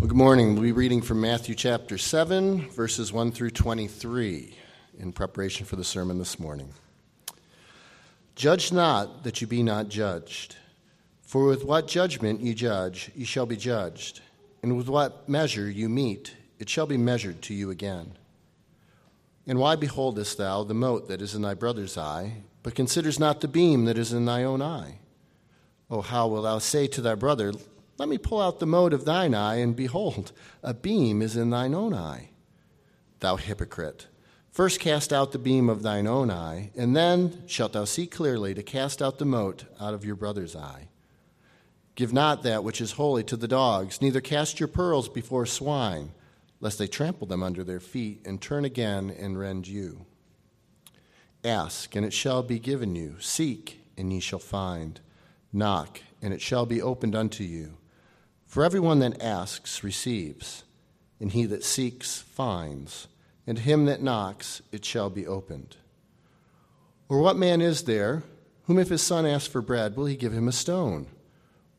Well, good morning. We'll be reading from Matthew chapter 7, verses 1 through 23, in preparation for the sermon this morning. Judge not that you be not judged. For with what judgment you judge, you shall be judged, and with what measure you meet, it shall be measured to you again. And why beholdest thou the mote that is in thy brother's eye, but considers not the beam that is in thy own eye? O how wilt thou say to thy brother, let me pull out the mote of thine eye, and behold, a beam is in thine own eye. Thou hypocrite, first cast out the beam of thine own eye, and then shalt thou see clearly to cast out the mote out of your brother's eye. Give not that which is holy to the dogs, neither cast your pearls before swine, lest they trample them under their feet, and turn again and rend you. Ask, and it shall be given you. Seek, and ye shall find. Knock, and it shall be opened unto you. For everyone that asks receives, and he that seeks finds, and him that knocks it shall be opened. Or what man is there whom if his son asks for bread, will he give him a stone?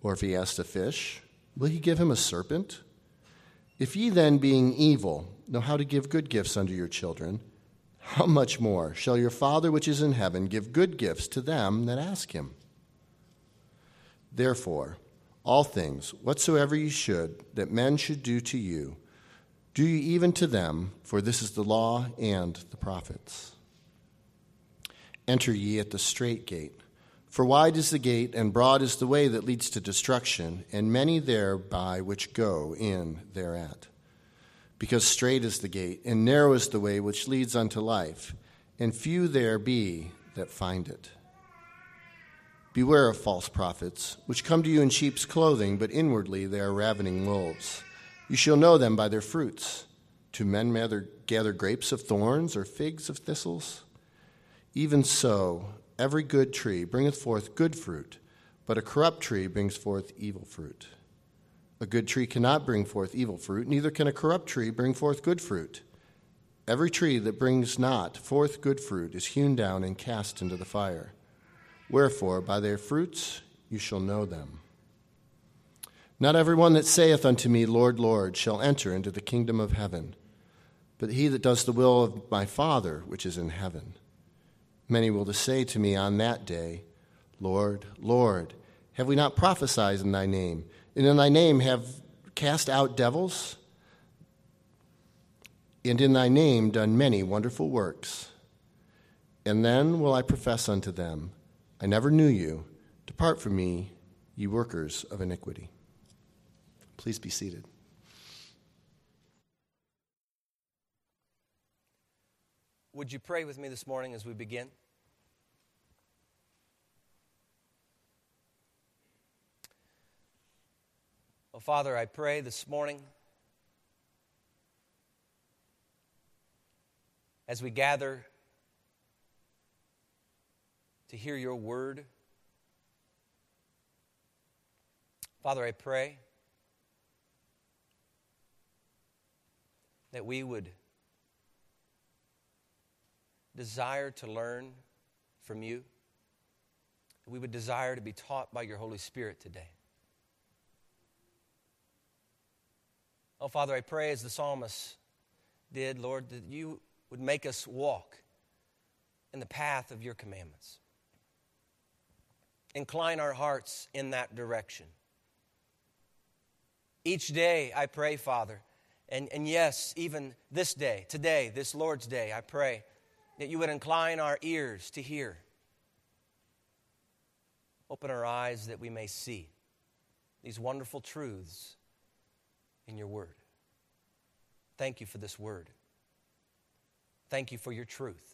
Or if he asks a fish, will he give him a serpent? If ye then, being evil, know how to give good gifts unto your children, how much more shall your Father which is in heaven give good gifts to them that ask him? Therefore, all things, whatsoever ye should, that men should do to you, do ye even to them, for this is the law and the prophets. Enter ye at the strait gate. For wide is the gate, and broad is the way that leads to destruction, and many there by which go in thereat. Because strait is the gate, and narrow is the way which leads unto life, and few there be that find it. Beware of false prophets, which come to you in sheep's clothing, but inwardly they are ravening wolves. You shall know them by their fruits. Do men gather grapes of thorns or figs of thistles? Even so, every good tree bringeth forth good fruit, but a corrupt tree brings forth evil fruit. A good tree cannot bring forth evil fruit, neither can a corrupt tree bring forth good fruit. Every tree that brings not forth good fruit is hewn down and cast into the fire. Wherefore, by their fruits you shall know them. Not everyone that saith unto me, Lord, Lord, shall enter into the kingdom of heaven, but he that does the will of my Father which is in heaven. Many will say to me on that day, Lord, Lord, have we not prophesied in thy name? And in thy name have cast out devils? And in thy name done many wonderful works? And then will I profess unto them, I never knew you. Depart from me, ye workers of iniquity. Please be seated. Would you pray with me this morning as we begin? Well, Father, I pray this morning as we gather to hear your word. Father, I pray that we would desire to learn from you. We would desire to be taught by your Holy Spirit today. Oh, Father, I pray as the psalmist did, Lord, that you would make us walk in the path of your commandments. Incline our hearts in that direction. Each day, I pray, Father, and, and yes, even this day, today, this Lord's Day, I pray that you would incline our ears to hear. Open our eyes that we may see these wonderful truths in your word. Thank you for this word. Thank you for your truth.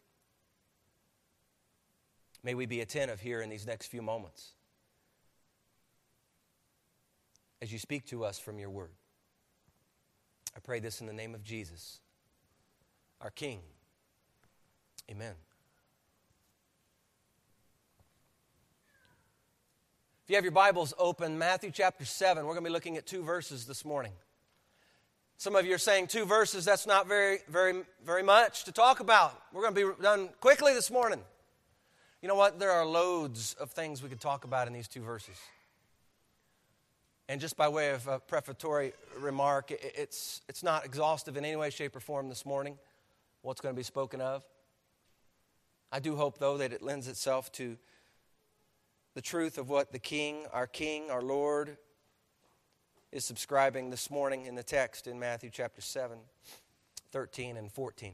May we be attentive here in these next few moments as you speak to us from your word. I pray this in the name of Jesus, our King. Amen. If you have your Bibles open, Matthew chapter 7, we're going to be looking at two verses this morning. Some of you are saying two verses, that's not very, very, very much to talk about. We're going to be done quickly this morning. You know what? There are loads of things we could talk about in these two verses. And just by way of a prefatory remark, it's, it's not exhaustive in any way, shape, or form this morning, what's going to be spoken of. I do hope, though, that it lends itself to the truth of what the King, our King, our Lord, is subscribing this morning in the text in Matthew chapter 7, 13, and 14.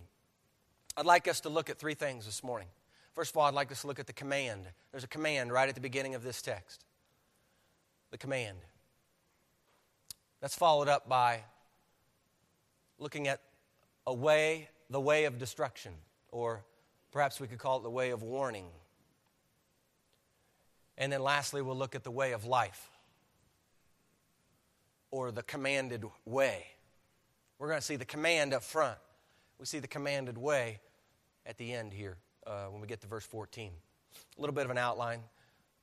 I'd like us to look at three things this morning. First of all, I'd like us to look at the command. There's a command right at the beginning of this text. The command. That's followed up by looking at a way, the way of destruction, or perhaps we could call it the way of warning. And then lastly, we'll look at the way of life, or the commanded way. We're going to see the command up front. We see the commanded way at the end here uh, when we get to verse 14. A little bit of an outline,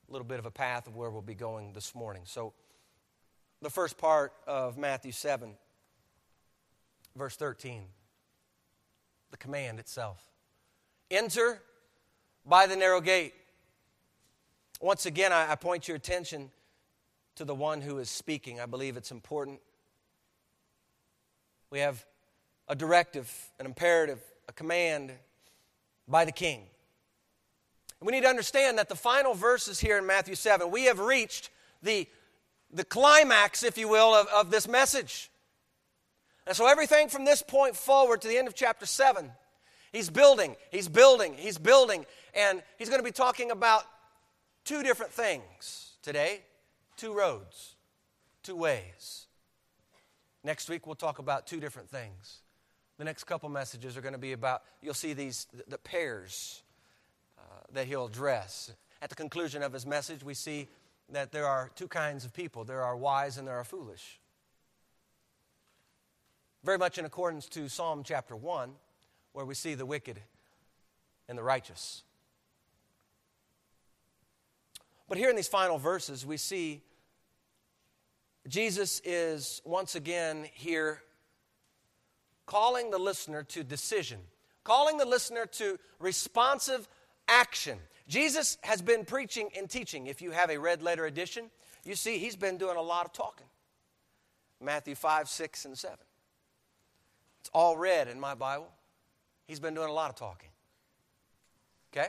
a little bit of a path of where we'll be going this morning. So, the first part of Matthew 7, verse 13, the command itself. Enter by the narrow gate. Once again, I, I point your attention to the one who is speaking. I believe it's important. We have a directive, an imperative, a command by the king. We need to understand that the final verses here in Matthew 7, we have reached the the climax, if you will, of, of this message. And so everything from this point forward to the end of chapter 7, he's building, he's building, he's building, and he's going to be talking about two different things today two roads, two ways. Next week, we'll talk about two different things. The next couple messages are going to be about, you'll see these, the pairs uh, that he'll address. At the conclusion of his message, we see that there are two kinds of people there are wise and there are foolish. Very much in accordance to Psalm chapter 1, where we see the wicked and the righteous. But here in these final verses, we see Jesus is once again here calling the listener to decision, calling the listener to responsive action. Jesus has been preaching and teaching. If you have a red letter edition, you see he's been doing a lot of talking. Matthew 5, 6, and 7. It's all red in my Bible. He's been doing a lot of talking. Okay?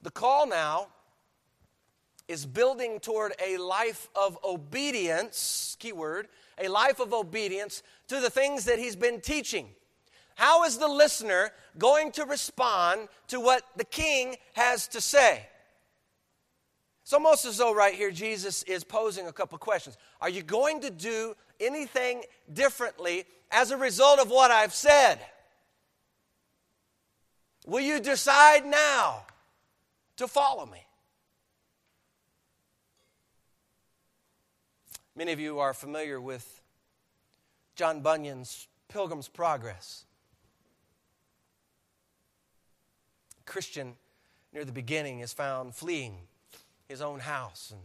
The call now is building toward a life of obedience, keyword, a life of obedience to the things that he's been teaching. How is the listener going to respond to what the king has to say? It's almost as though right here Jesus is posing a couple questions. Are you going to do anything differently as a result of what I've said? Will you decide now to follow me? Many of you are familiar with John Bunyan's Pilgrim's Progress. Christian near the beginning is found fleeing his own house and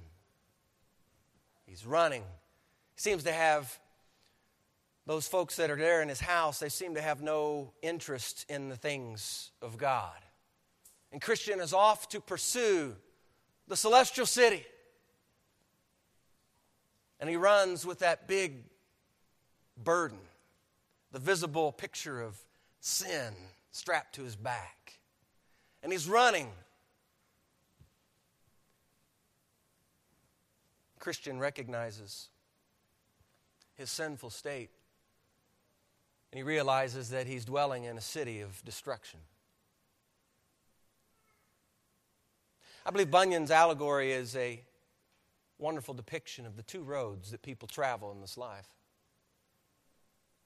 he's running. He seems to have those folks that are there in his house, they seem to have no interest in the things of God. And Christian is off to pursue the celestial city. And he runs with that big burden, the visible picture of sin strapped to his back and he's running. Christian recognizes his sinful state and he realizes that he's dwelling in a city of destruction. I believe Bunyan's allegory is a wonderful depiction of the two roads that people travel in this life.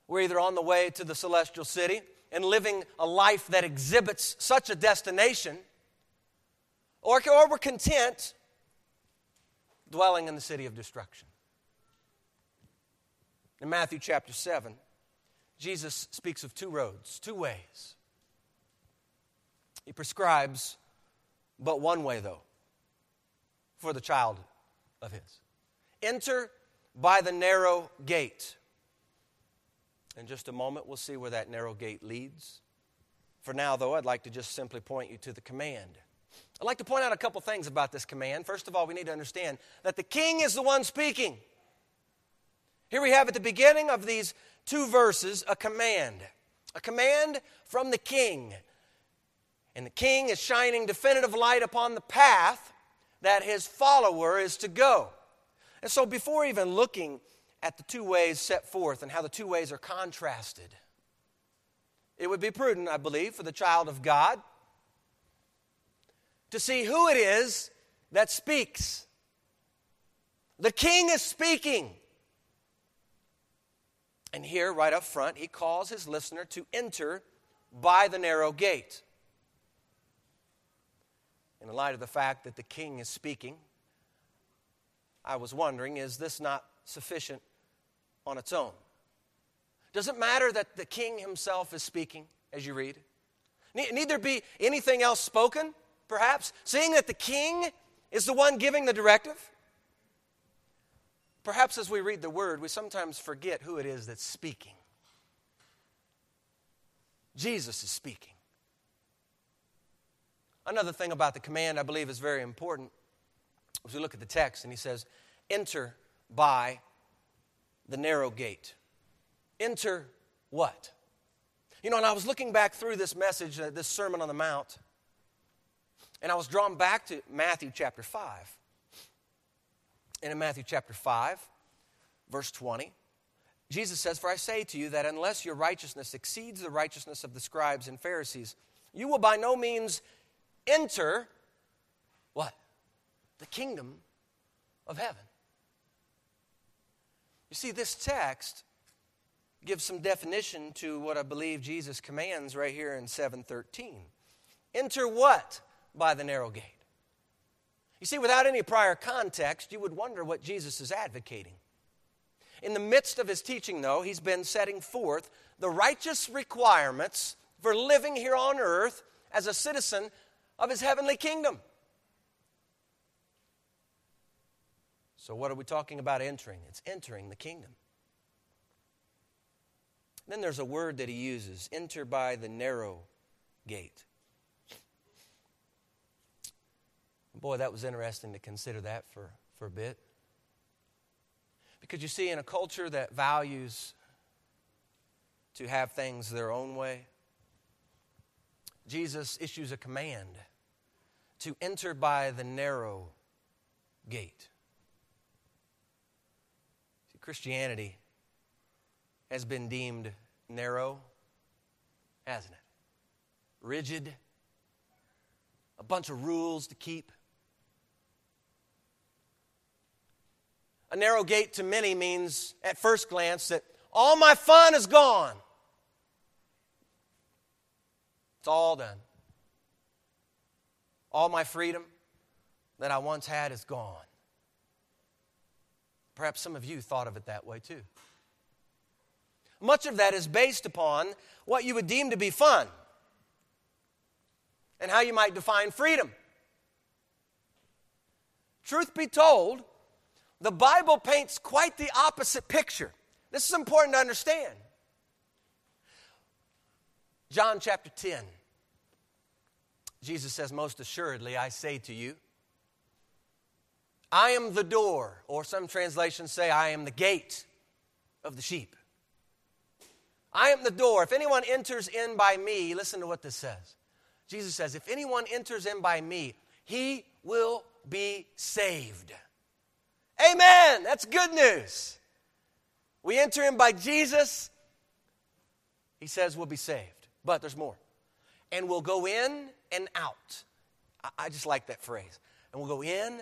We're either on the way to the celestial city and living a life that exhibits such a destination, or, or we're content dwelling in the city of destruction. In Matthew chapter 7, Jesus speaks of two roads, two ways. He prescribes but one way, though, for the child of his. Enter by the narrow gate. In just a moment, we'll see where that narrow gate leads. For now, though, I'd like to just simply point you to the command. I'd like to point out a couple things about this command. First of all, we need to understand that the king is the one speaking. Here we have at the beginning of these two verses a command, a command from the king. And the king is shining definitive light upon the path that his follower is to go. And so, before even looking at the two ways set forth and how the two ways are contrasted, it would be prudent, I believe, for the child of God to see who it is that speaks. The king is speaking. And here, right up front, he calls his listener to enter by the narrow gate. In light of the fact that the king is speaking, I was wondering is this not sufficient on its own? Does it matter that the king himself is speaking as you read? Need there be anything else spoken, perhaps? Seeing that the king is the one giving the directive? Perhaps as we read the word, we sometimes forget who it is that's speaking. Jesus is speaking. Another thing about the command I believe is very important as we look at the text, and he says, Enter by the narrow gate. Enter what? You know, and I was looking back through this message, uh, this Sermon on the Mount, and I was drawn back to Matthew chapter 5. And in Matthew chapter 5, verse 20, Jesus says, For I say to you that unless your righteousness exceeds the righteousness of the scribes and Pharisees, you will by no means enter what? The kingdom of heaven. You see, this text gives some definition to what I believe Jesus commands right here in 713. Enter what by the narrow gate? You see, without any prior context, you would wonder what Jesus is advocating. In the midst of his teaching, though, he's been setting forth the righteous requirements for living here on earth as a citizen of his heavenly kingdom. So, what are we talking about entering? It's entering the kingdom. Then there's a word that he uses enter by the narrow gate. Boy, that was interesting to consider that for, for a bit. Because you see, in a culture that values to have things their own way, Jesus issues a command to enter by the narrow gate. See, Christianity has been deemed narrow, hasn't it? Rigid, a bunch of rules to keep. A narrow gate to many means, at first glance, that all my fun is gone. It's all done. All my freedom that I once had is gone. Perhaps some of you thought of it that way too. Much of that is based upon what you would deem to be fun and how you might define freedom. Truth be told, the Bible paints quite the opposite picture. This is important to understand. John chapter 10. Jesus says, Most assuredly, I say to you, I am the door, or some translations say, I am the gate of the sheep. I am the door. If anyone enters in by me, listen to what this says. Jesus says, If anyone enters in by me, he will be saved. Amen. That's good news. We enter in by Jesus, he says we'll be saved. But there's more. And we'll go in and out. I, just like that phrase. And we'll go in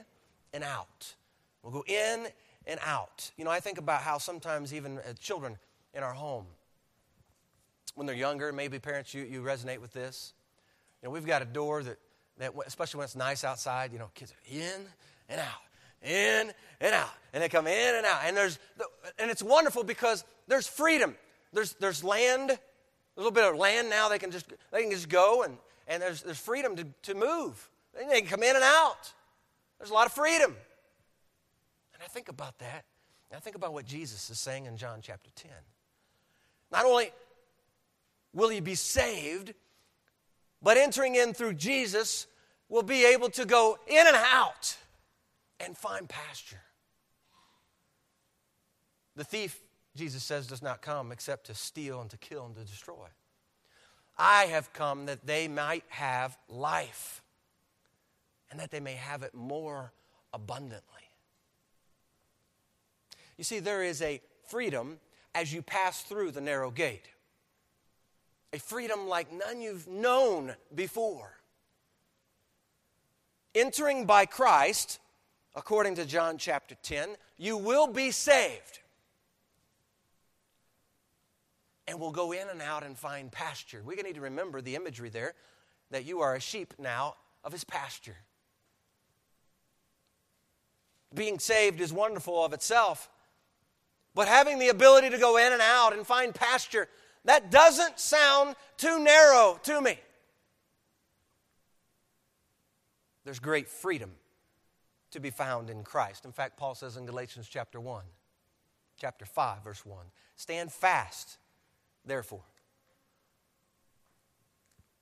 and out. We'll go in and out. You know, I think about how sometimes even uh, children in our home, when they're younger, maybe parents, you, you resonate with this. You know, we've got a door that, that, especially when it's nice outside, you know, kids are in and out, in and out, and they come in and out. And there's, and it's wonderful because there's freedom. There's, there's land, a little bit of land now. They can just, they can just go and, and there's, there's freedom to, to move. They can come in and out. There's a lot of freedom. And I think about that. I think about what Jesus is saying in John chapter 10. Not only will you be saved, but entering in through Jesus, will be able to go in and out and find pasture. The thief, Jesus says, does not come except to steal and to kill and to destroy. I have come that they might have life and that they may have it more abundantly. You see, there is a freedom as you pass through the narrow gate, a freedom like none you've known before. Entering by Christ, according to John chapter 10, you will be saved. And will go in and out and find pasture. We need to remember the imagery there that you are a sheep now of his pasture. Being saved is wonderful of itself, but having the ability to go in and out and find pasture, that doesn't sound too narrow to me. There's great freedom to be found in Christ. In fact, Paul says in Galatians chapter 1, chapter 5, verse 1 Stand fast, therefore,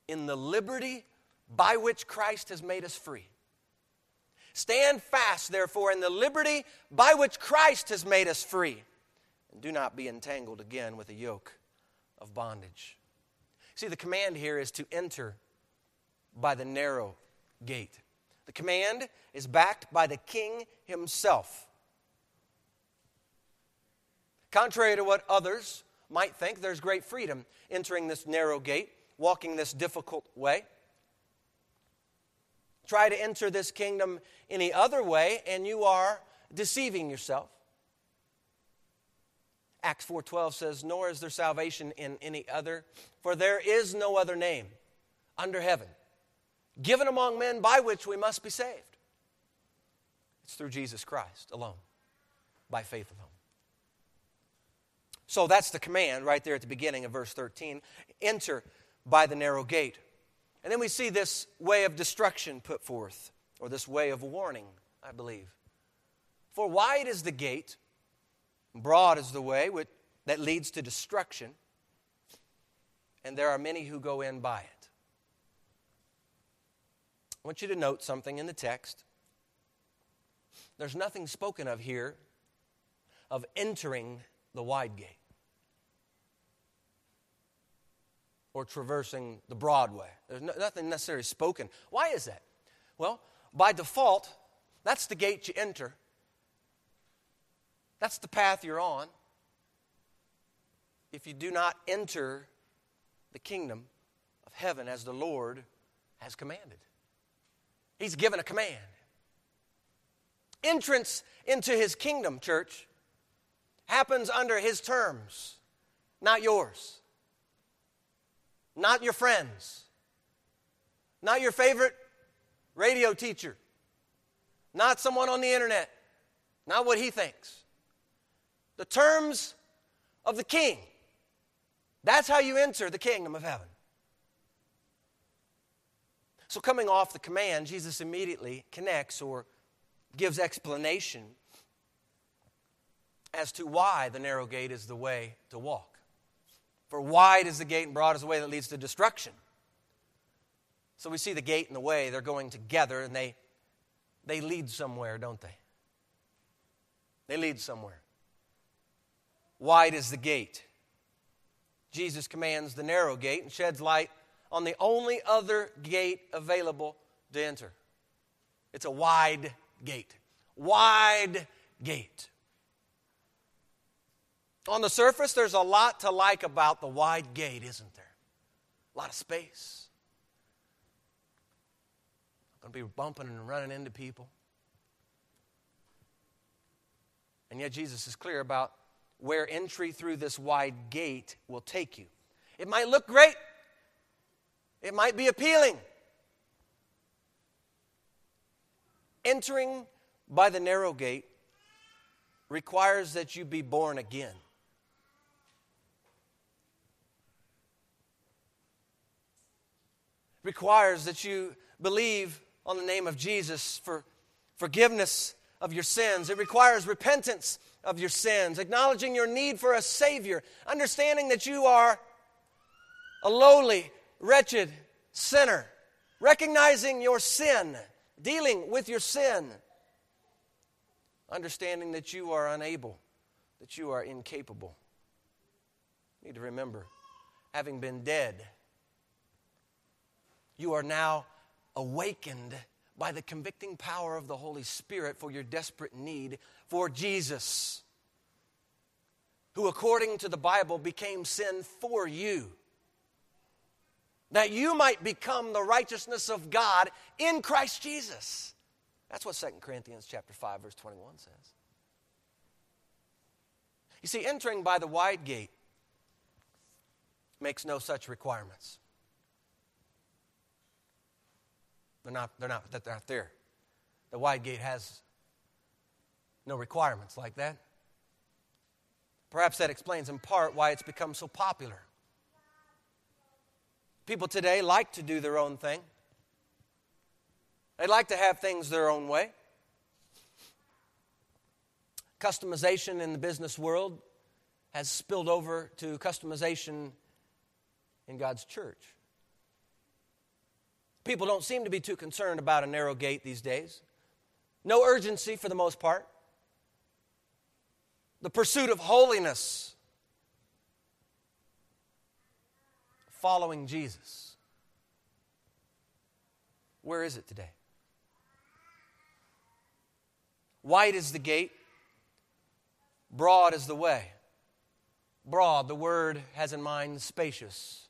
in the liberty by which Christ has made us free. Stand fast, therefore, in the liberty by which Christ has made us free and do not be entangled again with a yoke of bondage. See, the command here is to enter by the narrow gate. The command is backed by the king himself. Contrary to what others might think, there's great freedom entering this narrow gate, walking this difficult way. Try to enter this kingdom any other way, and you are deceiving yourself. Acts 4:12 says, "Nor is there salvation in any other, for there is no other name under heaven given among men by which we must be saved." It's through Jesus Christ alone, by faith alone. So that's the command right there at the beginning of verse 13. Enter by the narrow gate. And then we see this way of destruction put forth, or this way of warning, I believe. For wide is the gate Broad is the way that leads to destruction, and there are many who go in by it. I want you to note something in the text. There's nothing spoken of here of entering the wide gate or traversing the Broadway. There's no, nothing necessarily spoken. Why is that? Well, by default, that's the gate you enter. That's the path you're on. If you do not enter the kingdom of heaven as the Lord has commanded, He's given a command. Entrance into His kingdom, church, happens under His terms, not yours, not your friends, not your favorite radio teacher, not someone on the internet, not what he thinks the terms of the king. That's how you enter the kingdom of heaven. So, coming off the command, Jesus immediately connects or gives explanation as to why the narrow gate is the way to walk. For wide is the gate and broad is the way that leads to destruction. So we see the gate and the way, they're going together and they, they lead somewhere, don't they? They lead somewhere. Wide is the gate. Jesus commands the narrow gate and sheds light on the only other gate available to enter. It's a wide gate. Wide gate. On the surface, there's a lot to like about the wide gate, isn't there? A lot of space. Going to be bumping and running into people. And yet, Jesus is clear about where entry through this wide gate will take you. It might look great, it might be appealing. Entering by the narrow gate requires that you be born again. Requires that you believe on the name of Jesus for forgiveness of your sins. It requires repentance of your sins, acknowledging your need for a Savior, understanding that you are a lowly, wretched sinner, recognizing your sin, dealing with your sin, understanding that you are unable, that you are incapable. You need to remember, having been dead, you are now awakened by the convicting power of the Holy Spirit for your desperate need for Jesus, who, according to the Bible, became sin for you. That you might become the righteousness of God in Christ Jesus. That's what 2 Corinthians chapter 5 verse 21 says. You see, entering by the wide gate makes no such requirements. They're not, they're not, they're not there. The wide gate has no requirements like that. Perhaps that explains in part why it's become so popular. People today like to do their own thing. They like to have things their own way. Customization in the business world has spilled over to customization in God's church. People don't seem to be too concerned about a narrow gate these days. No urgency for the most part. The pursuit of holiness, following Jesus. Where is it today? Wide is the gate, broad is the way. Broad, the word has in mind spacious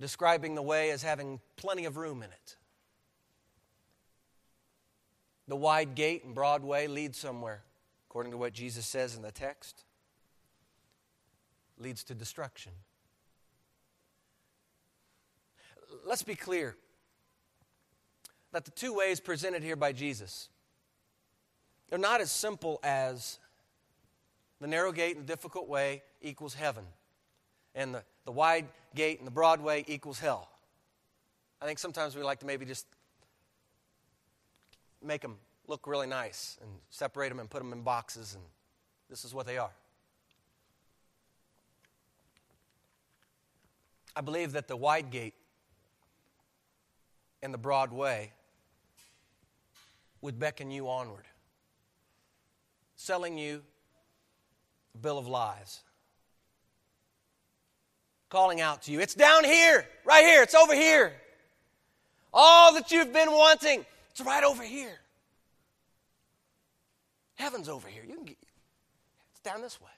describing the way as having plenty of room in it. The wide gate and broad way lead somewhere, according to what Jesus says in the text. Leads to destruction. Let's be clear that the two ways presented here by Jesus they're not as simple as the narrow gate and the difficult way equals heaven and the, the wide gate and the broad way equals hell. I think sometimes we like to maybe just make them look really nice and separate them and put them in boxes, and this is what they are. I believe that the wide gate and the broad way would beckon you onward, selling you a bill of lies calling out to you. It's down here, right here, it's over here. All that you've been wanting, it's right over here. Heaven's over here. You can get, it's down this way.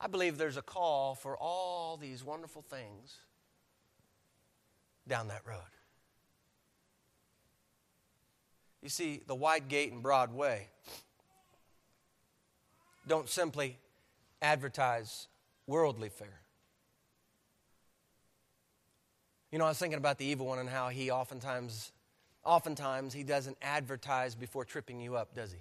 I believe there's a call for all these wonderful things down that road. You see, the wide gate and broad way don't simply advertise worldly fare. You know, I was thinking about the evil one and how he oftentimes, oftentimes, he doesn't advertise before tripping you up, does he?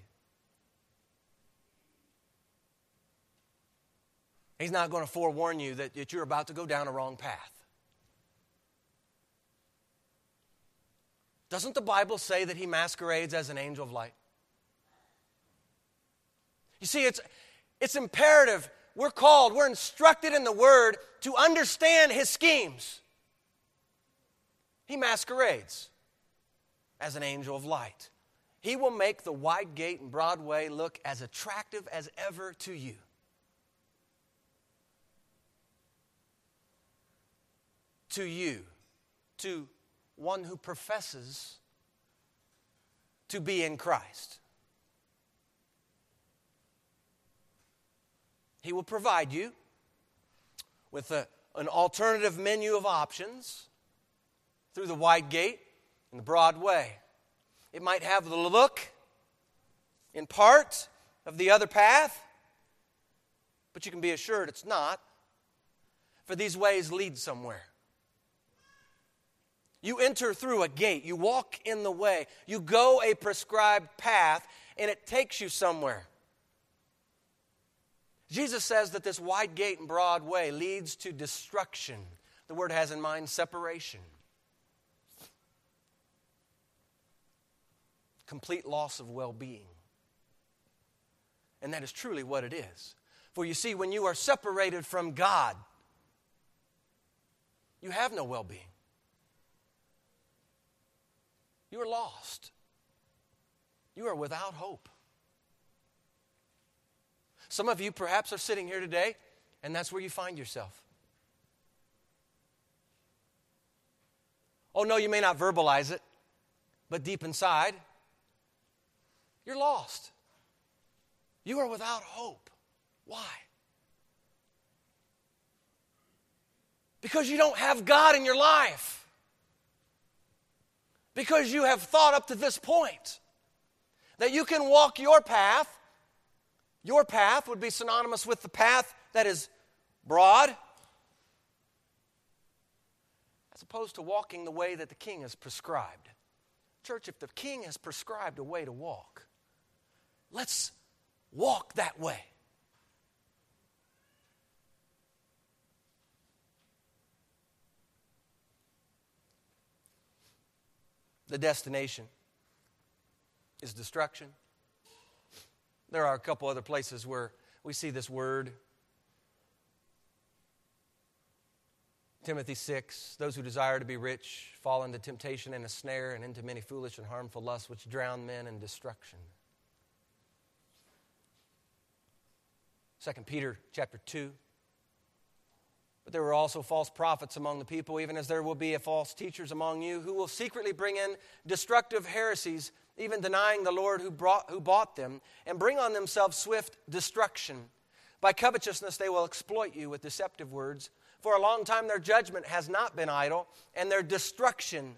He's not going to forewarn you that, that you're about to go down a wrong path. Doesn't the Bible say that he masquerades as an angel of light? You see, it's, it's imperative we're called, we're instructed in the Word to understand His schemes. He masquerades as an angel of light. He will make the wide gate and broad way look as attractive as ever to you. To you, to one who professes to be in Christ. He will provide you with a, an alternative menu of options through the wide gate and the broad way. It might have the look, in part, of the other path, but you can be assured it's not, for these ways lead somewhere. You enter through a gate, you walk in the way, you go a prescribed path, and it takes you somewhere. Jesus says that this wide gate and broad way leads to destruction. The word has in mind separation, complete loss of well being. And that is truly what it is. For you see, when you are separated from God, you have no well being. You are lost. You are without hope. Some of you perhaps are sitting here today, and that's where you find yourself. Oh, no, you may not verbalize it, but deep inside, you're lost. You are without hope. Why? Because you don't have God in your life. Because you have thought up to this point that you can walk your path. Your path would be synonymous with the path that is broad as opposed to walking the way that the king has prescribed. Church, if the king has prescribed a way to walk, let's walk that way. The destination is destruction. There are a couple other places where we see this word Timothy 6 Those who desire to be rich fall into temptation and a snare and into many foolish and harmful lusts which drown men in destruction. 2 Peter chapter 2 but there were also false prophets among the people, even as there will be false teachers among you who will secretly bring in destructive heresies, even denying the Lord who, brought, who bought them, and bring on themselves swift destruction. By covetousness they will exploit you with deceptive words. For a long time their judgment has not been idle, and their destruction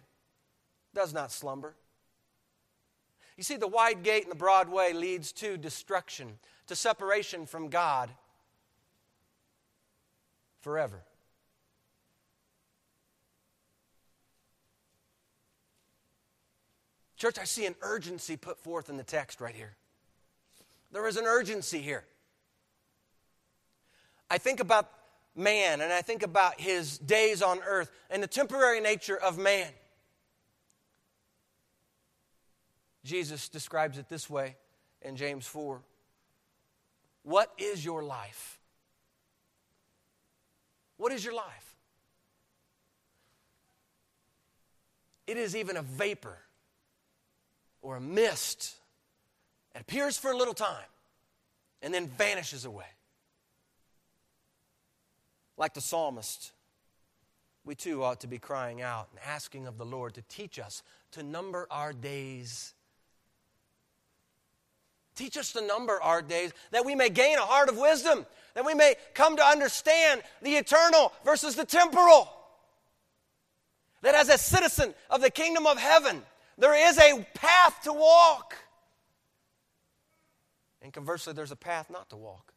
does not slumber. You see, the wide gate and the broad way leads to destruction, to separation from God forever. Church, I see an urgency put forth in the text right here. There is an urgency here. I think about man and I think about his days on earth and the temporary nature of man. Jesus describes it this way in James 4 What is your life? What is your life? It is even a vapor or a mist. It appears for a little time and then vanishes away. Like the psalmist, we too ought to be crying out and asking of the Lord to teach us to number our days. Teach us to number our days that we may gain a heart of wisdom that we may come to understand the eternal versus the temporal. That as a citizen of the kingdom of heaven, there is a path to walk. And conversely, there's a path not to walk.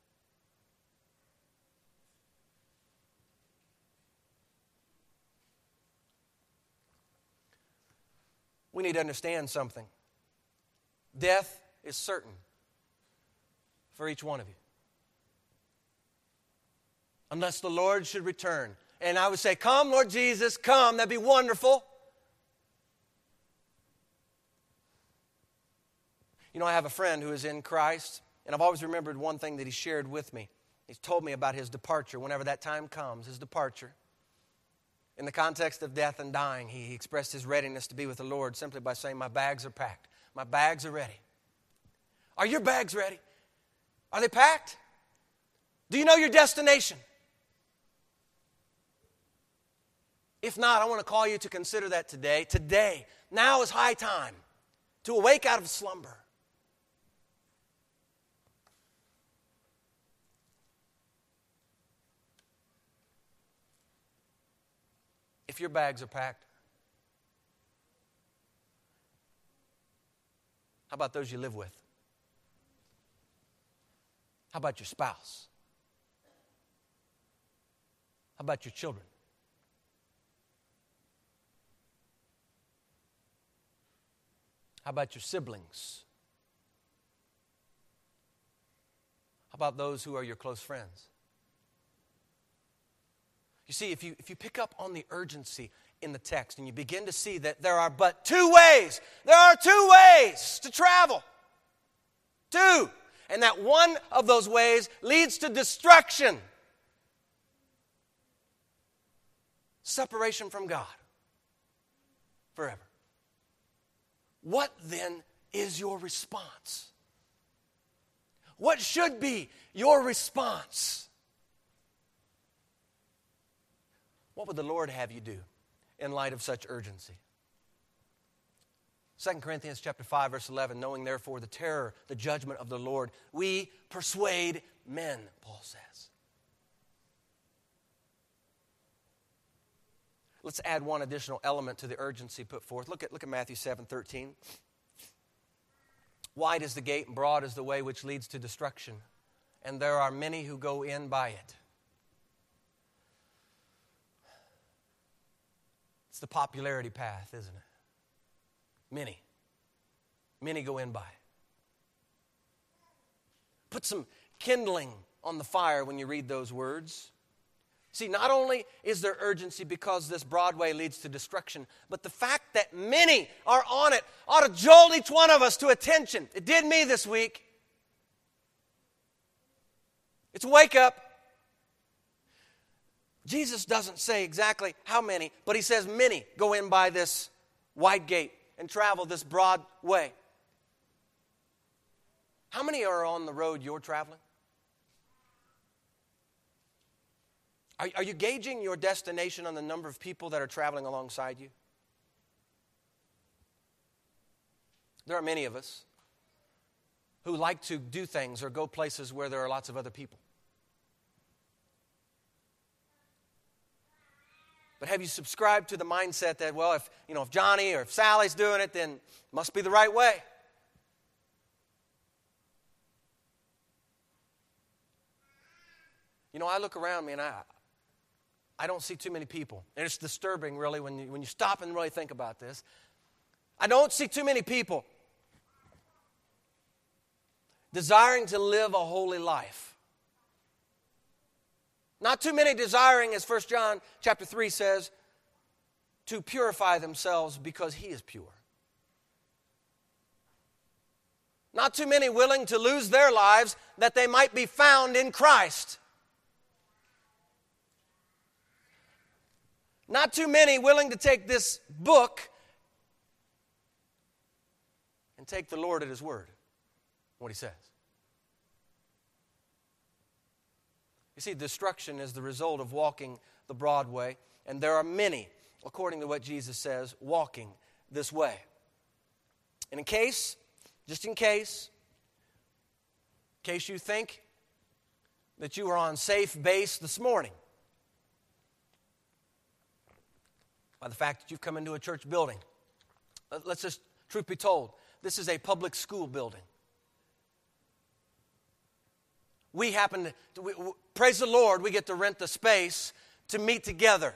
We need to understand something. Death is certain for each one of you unless the Lord should return. And I would say, Come, Lord Jesus, come. That'd be wonderful. You know, I have a friend who is in Christ, and I've always remembered one thing that he shared with me. He's told me about his departure whenever that time comes, his departure. In the context of death and dying, he expressed his readiness to be with the Lord simply by saying, My bags are packed. My bags are ready. Are your bags ready? Are they packed? Do you know your destination? If not, I want to call you to consider that today. Today, now is high time to awake out of slumber. If your bags are packed, how about those you live with? How about your spouse? How about your children? How about your siblings? How about those who are your close friends? You see, if you, if you pick up on the urgency in the text and you begin to see that there are but two ways, there are two ways to travel. Two. And that one of those ways leads to destruction, separation from God forever. What then is your response? What should be your response? What would the Lord have you do in light of such urgency? 2 Corinthians chapter 5 verse 11 knowing therefore the terror the judgment of the Lord we persuade men Paul says Let's add one additional element to the urgency put forth. Look at, look at Matthew 7 13. Wide is the gate and broad is the way which leads to destruction, and there are many who go in by it. It's the popularity path, isn't it? Many. Many go in by. Put some kindling on the fire when you read those words. See, not only is there urgency because this broad way leads to destruction, but the fact that many are on it ought to jolt each one of us to attention. It did me this week. It's wake up. Jesus doesn't say exactly how many, but he says many go in by this wide gate and travel this broad way. How many are on the road you're traveling? Are, are you gauging your destination on the number of people that are traveling alongside you? There are many of us who like to do things or go places where there are lots of other people. But have you subscribed to the mindset that, well, if, you know, if Johnny or if Sally's doing it, then it must be the right way? You know, I look around me and I, I don't see too many people. And it's disturbing, really, when you, when you stop and really think about this. I don't see too many people desiring to live a holy life. Not too many desiring, as 1 John chapter 3 says, to purify themselves because he is pure. Not too many willing to lose their lives that they might be found in Christ. Not too many willing to take this book and take the Lord at His word, what He says. You see, destruction is the result of walking the broad way, and there are many, according to what Jesus says, walking this way. And in case, just in case, in case you think that you are on safe base this morning, by the fact that you've come into a church building. Let's just, truth be told, this is a public school building. We happen to, we, praise the Lord, we get to rent the space to meet together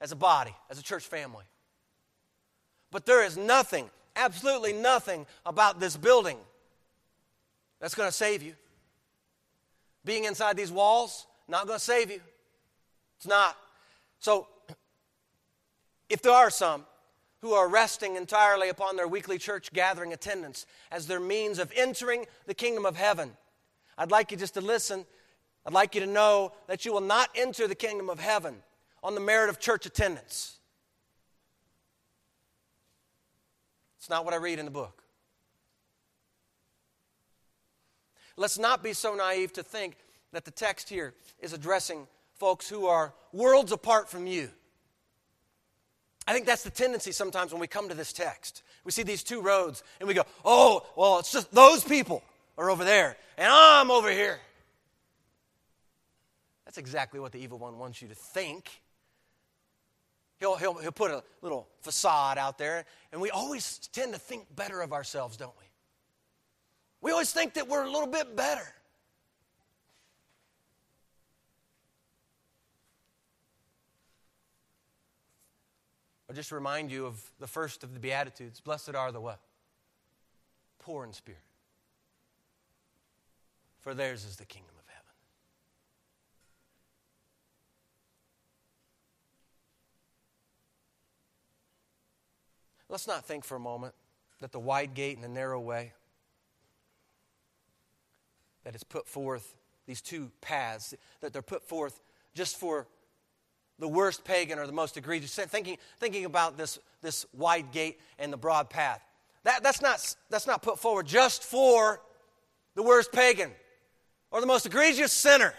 as a body, as a church family. But there is nothing, absolutely nothing about this building that's going to save you. Being inside these walls, not going to save you. It's not. So if there are some who are resting entirely upon their weekly church gathering attendance as their means of entering the kingdom of heaven, I'd like you just to listen. I'd like you to know that you will not enter the kingdom of heaven on the merit of church attendance. It's not what I read in the book. Let's not be so naive to think that the text here is addressing folks who are worlds apart from you. I think that's the tendency sometimes when we come to this text. We see these two roads and we go, oh, well, it's just those people are over there and I'm over here. That's exactly what the evil one wants you to think. He'll, he'll, he'll put a little facade out there, and we always tend to think better of ourselves, don't we? We always think that we're a little bit better. I'll just remind you of the first of the Beatitudes. Blessed are the what? Poor in spirit. For theirs is the kingdom of heaven. Let's not think for a moment that the wide gate and the narrow way that is put forth, these two paths, that they're put forth just for the worst pagan or the most egregious thinking, thinking about this, this wide gate and the broad path. That, that's, not, that's not put forward just for the worst pagan or the most egregious sinner.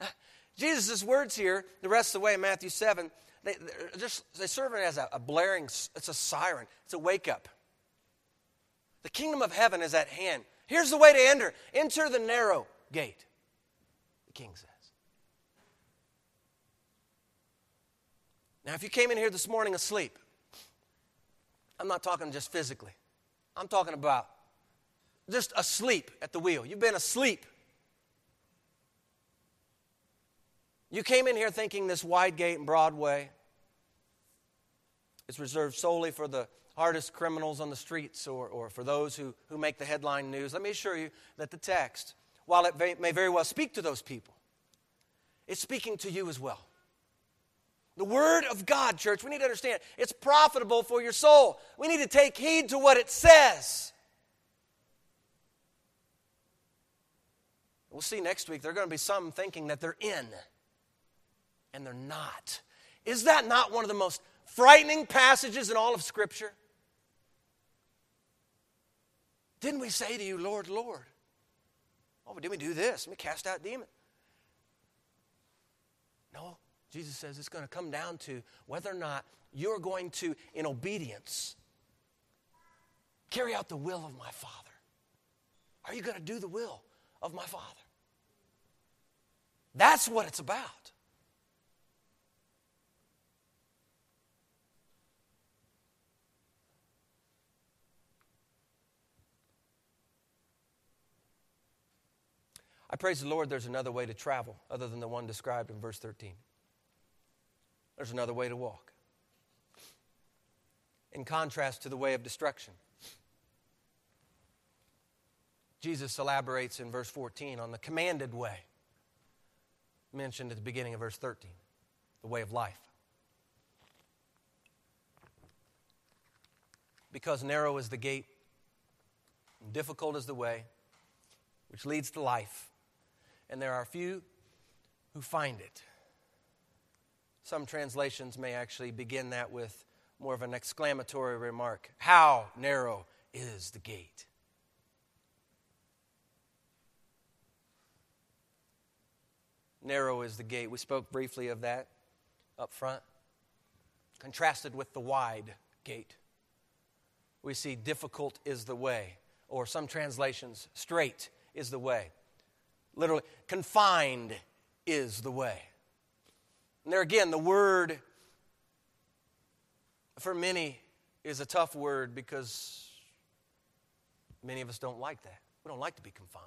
Jesus' words here, the rest of the way in Matthew 7, they, just, they serve it as a, a blaring, it's a siren, it's a wake up. The kingdom of heaven is at hand. Here's the way to enter enter the narrow gate, the king says. Now, if you came in here this morning asleep, I'm not talking just physically, I'm talking about just asleep at the wheel. You've been asleep. You came in here thinking this wide gate and broad way is reserved solely for the hardest criminals on the streets or, or for those who, who make the headline news. Let me assure you that the text, while it may, very well speak to those people, it's speaking to you as well. The Word of God, church, we need to understand it's profitable for your soul. We need to take heed to what it says. We'll see next week, there are going to be some thinking that they're in, and they're not. Is that not one of the most frightening passages in all of Scripture? Didn't we say to you, Lord, Lord? Oh, but didn't we do this? Let me cast out demons. No, Jesus says it's going to come down to whether or not you're going to, in obedience, carry out the will of my Father. Are you going to do the will of my Father? That's what it's about. I praise the Lord there's another way to travel other than the one described in verse 13. There's another way to walk. In contrast to the way of destruction, Jesus elaborates in verse 14 on the commanded way mentioned at the beginning of verse 13 the way of life. Because narrow is the gate, and difficult is the way which leads to life, and there are few who find it. Some translations may actually begin that with more of an exclamatory remark How narrow is the gate? Narrow is the gate. We spoke briefly of that up front. Contrasted with the wide gate, we see difficult is the way, or some translations, straight is the way. Literally, confined is the way. And there again, the word for many is a tough word because many of us don't like that. We don't like to be confined.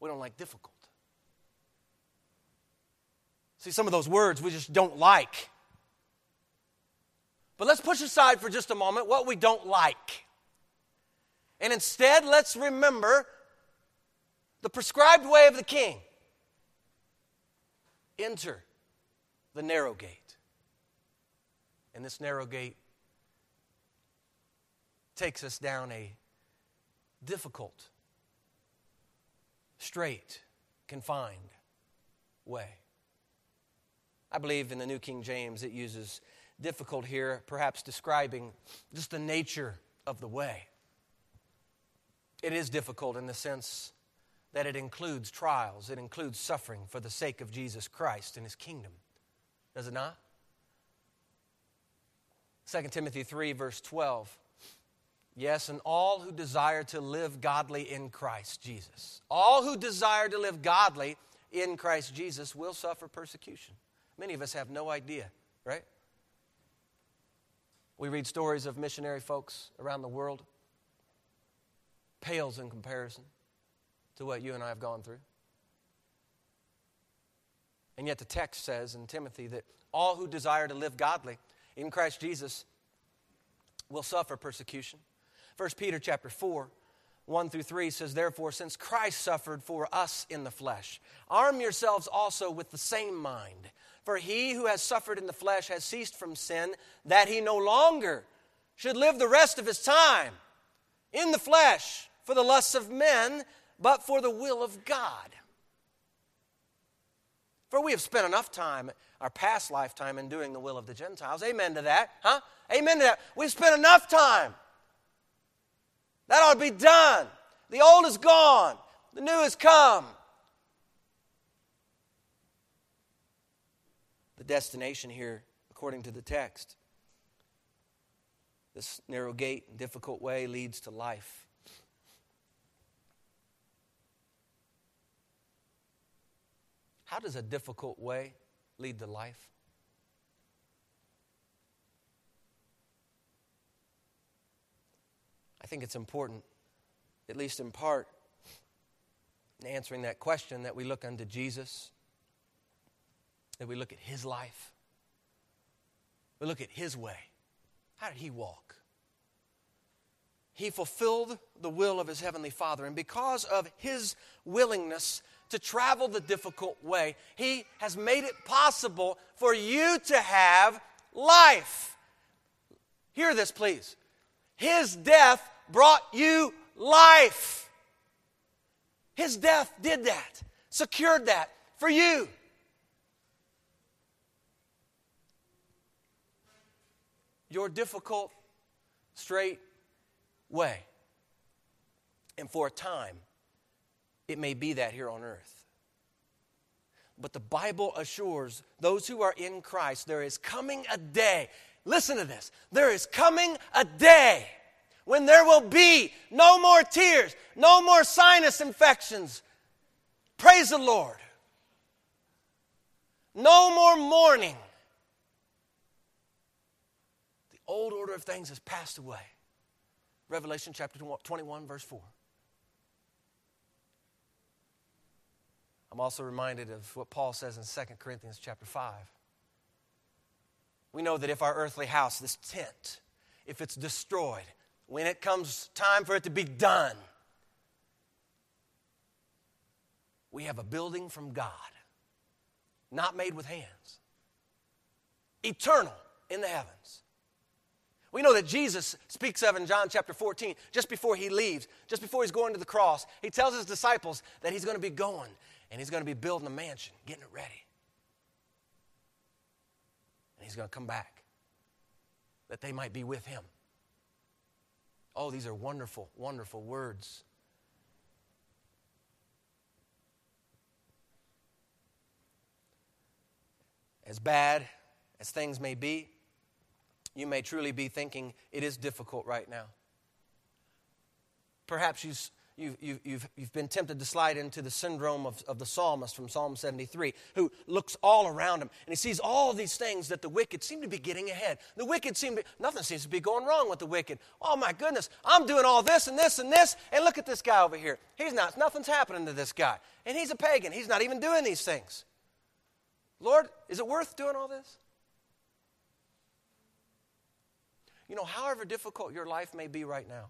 We don't like difficult. See, some of those words we just don't like. But let's push aside for just a moment what we don't like. And instead, let's remember the prescribed way of the king. Enter the narrow gate. And this narrow gate takes us down a difficult straight, confined way. I believe in the New King James it uses difficult here, perhaps describing just the nature of the way. It is difficult in the sense that it includes trials, it includes suffering for the sake of Jesus Christ and his kingdom. Does it not? 2 Timothy 3, verse 12 Yes, and all who desire to live godly in Christ Jesus. All who desire to live godly in Christ Jesus will suffer persecution. Many of us have no idea, right? We read stories of missionary folks around the world. Pales in comparison to what you and I have gone through. And yet the text says in Timothy that all who desire to live godly in Christ Jesus will suffer persecution. 1 Peter chapter 4, 1 through 3 says, Therefore, since Christ suffered for us in the flesh, arm yourselves also with the same mind. For he who has suffered in the flesh has ceased from sin, that he no longer should live the rest of his time in the flesh for the lusts of men, but for the will of God. For we have spent enough time, our past lifetime, in doing the will of the Gentiles. Amen to that, huh? Amen to that. We've spent enough time. That ought to be done. The old is gone, the new has come. The destination here, according to the text, this narrow gate and difficult way leads to life. How does a difficult way lead to life? Think it's important, at least in part, in answering that question, that we look unto Jesus, that we look at his life, we look at his way. How did he walk? He fulfilled the will of his heavenly Father, and because of his willingness to travel the difficult way, he has made it possible for you to have life. Hear this, please. His death brought you life. His death did that, secured that for you. Your difficult, straight way. And for a time, it may be that here on earth. But the Bible assures those who are in Christ there is coming a day. Listen to this. There is coming a day when there will be no more tears, no more sinus infections. Praise the Lord. No more mourning. The old order of things has passed away. Revelation chapter 21, verse 4. I'm also reminded of what Paul says in 2 Corinthians chapter 5. We know that if our earthly house, this tent, if it's destroyed, when it comes time for it to be done, we have a building from God, not made with hands, eternal in the heavens. We know that Jesus speaks of in John chapter 14, just before he leaves, just before he's going to the cross, he tells his disciples that he's going to be going and he's going to be building a mansion, getting it ready. And he's going to come back that they might be with him. Oh, these are wonderful, wonderful words. As bad as things may be, you may truly be thinking it is difficult right now. Perhaps you you've, you've, you've, been tempted to slide into the syndrome of, of the psalmist from Psalm 73, who looks all around him and he sees all these things that the wicked seem to be getting ahead. The wicked seem to be, nothing seems to be going wrong with the wicked. Oh my goodness, I'm doing all this and this and this, and look at this guy over here. He's not, nothing's happening to this guy. And he's a pagan, he's not even doing these things. Lord, is it worth doing all this? You know, however difficult your life may be right now,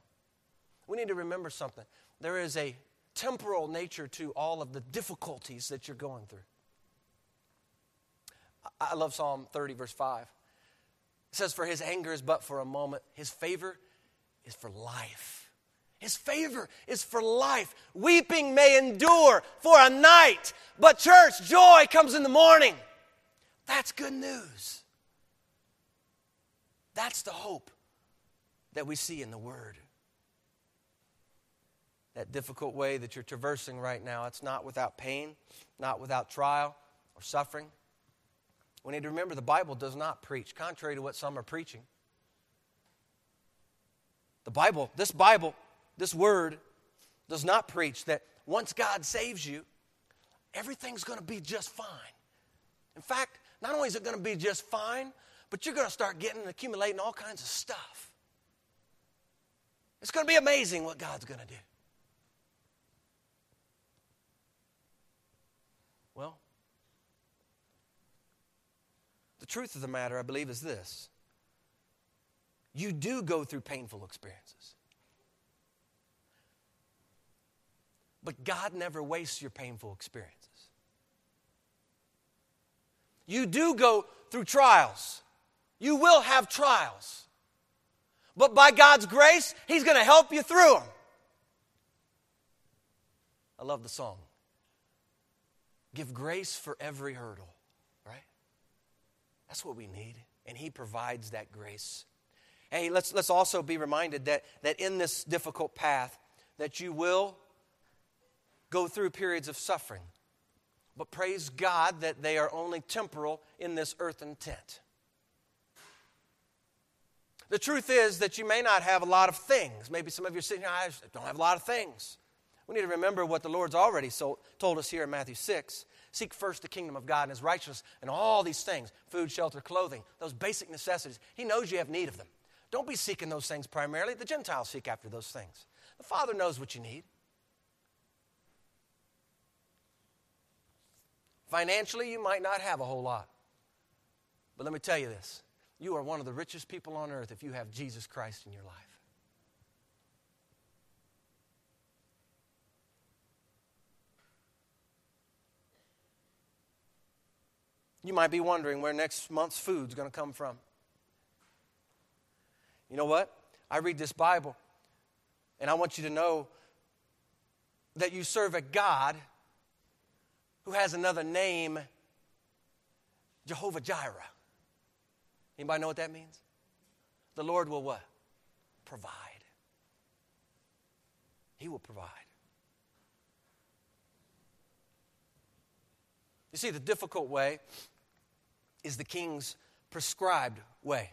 we need to remember something there is a temporal nature to all of the difficulties that you're going through. I love Psalm 30, verse 5. It says, For his anger is but for a moment, his favor is for life. His favor is for life. Weeping may endure for a night, but church, joy comes in the morning. That's good news. That's the hope that we see in the Word that difficult way that you're traversing right now. It's not without pain, not without trial or suffering. We need to remember the Bible does not preach, contrary to what some are preaching. The Bible, this Bible, this word, does not preach that once God saves you, everything's going to be just fine. In fact, not only is it going to be just fine, but you're going to start getting and accumulating all kinds of stuff. It's going to be amazing what God's going to do. Well, the truth of the matter, I believe, is this you do go through painful experiences. But God never wastes your painful experiences. You do go through trials. You will have trials. But by God's grace, He's going to help you through them. I love the song. Give grace for every hurdle, right? That's what we need. And He provides that grace. Hey, let's, let's also be reminded that, that in this difficult path, that you will go through periods of suffering. But praise God that they are only temporal in this earthen tent. The truth is that you may not have a lot of things. Maybe some of you are sitting here, I don't have a lot of things. We need to remember what the Lord's already so, told us here in Matthew 6. Seek first the kingdom of God and his righteousness and all these things food, shelter, clothing, those basic necessities. He knows you have need of them. Don't be seeking those things primarily. The Gentiles seek after those things. The Father knows what you need. Financially, you might not have a whole lot. But let me tell you this you are one of the richest people on earth if you have Jesus Christ in your life. You might be wondering where next month's food's going to come from. You know what? I read this Bible, and I want you to know that you serve a God who has another name, Jehovah Jireh. Anybody know what that means? The Lord will what? Provide. He will provide. You see, the difficult way is the king's prescribed way.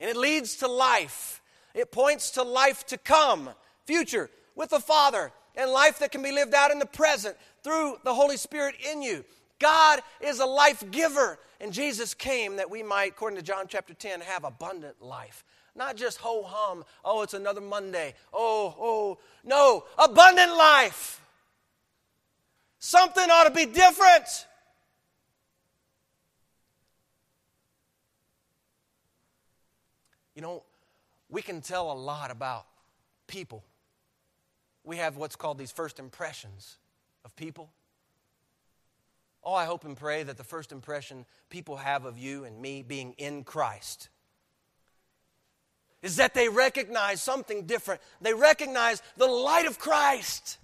And it leads to life. It points to life to come, future, with the Father, and life that can be lived out in the present through the Holy Spirit in you. God is a life giver, and Jesus came that we might, according to John chapter 10, have abundant life. Not just ho hum, oh, it's another Monday. Oh, oh, no, abundant life. Something ought to be different. Know, we can tell a lot about people. We have what's called these first impressions of people. Oh, I hope and pray that the first impression people have of you and me being in Christ is that they recognize something different. They recognize the light of Christ.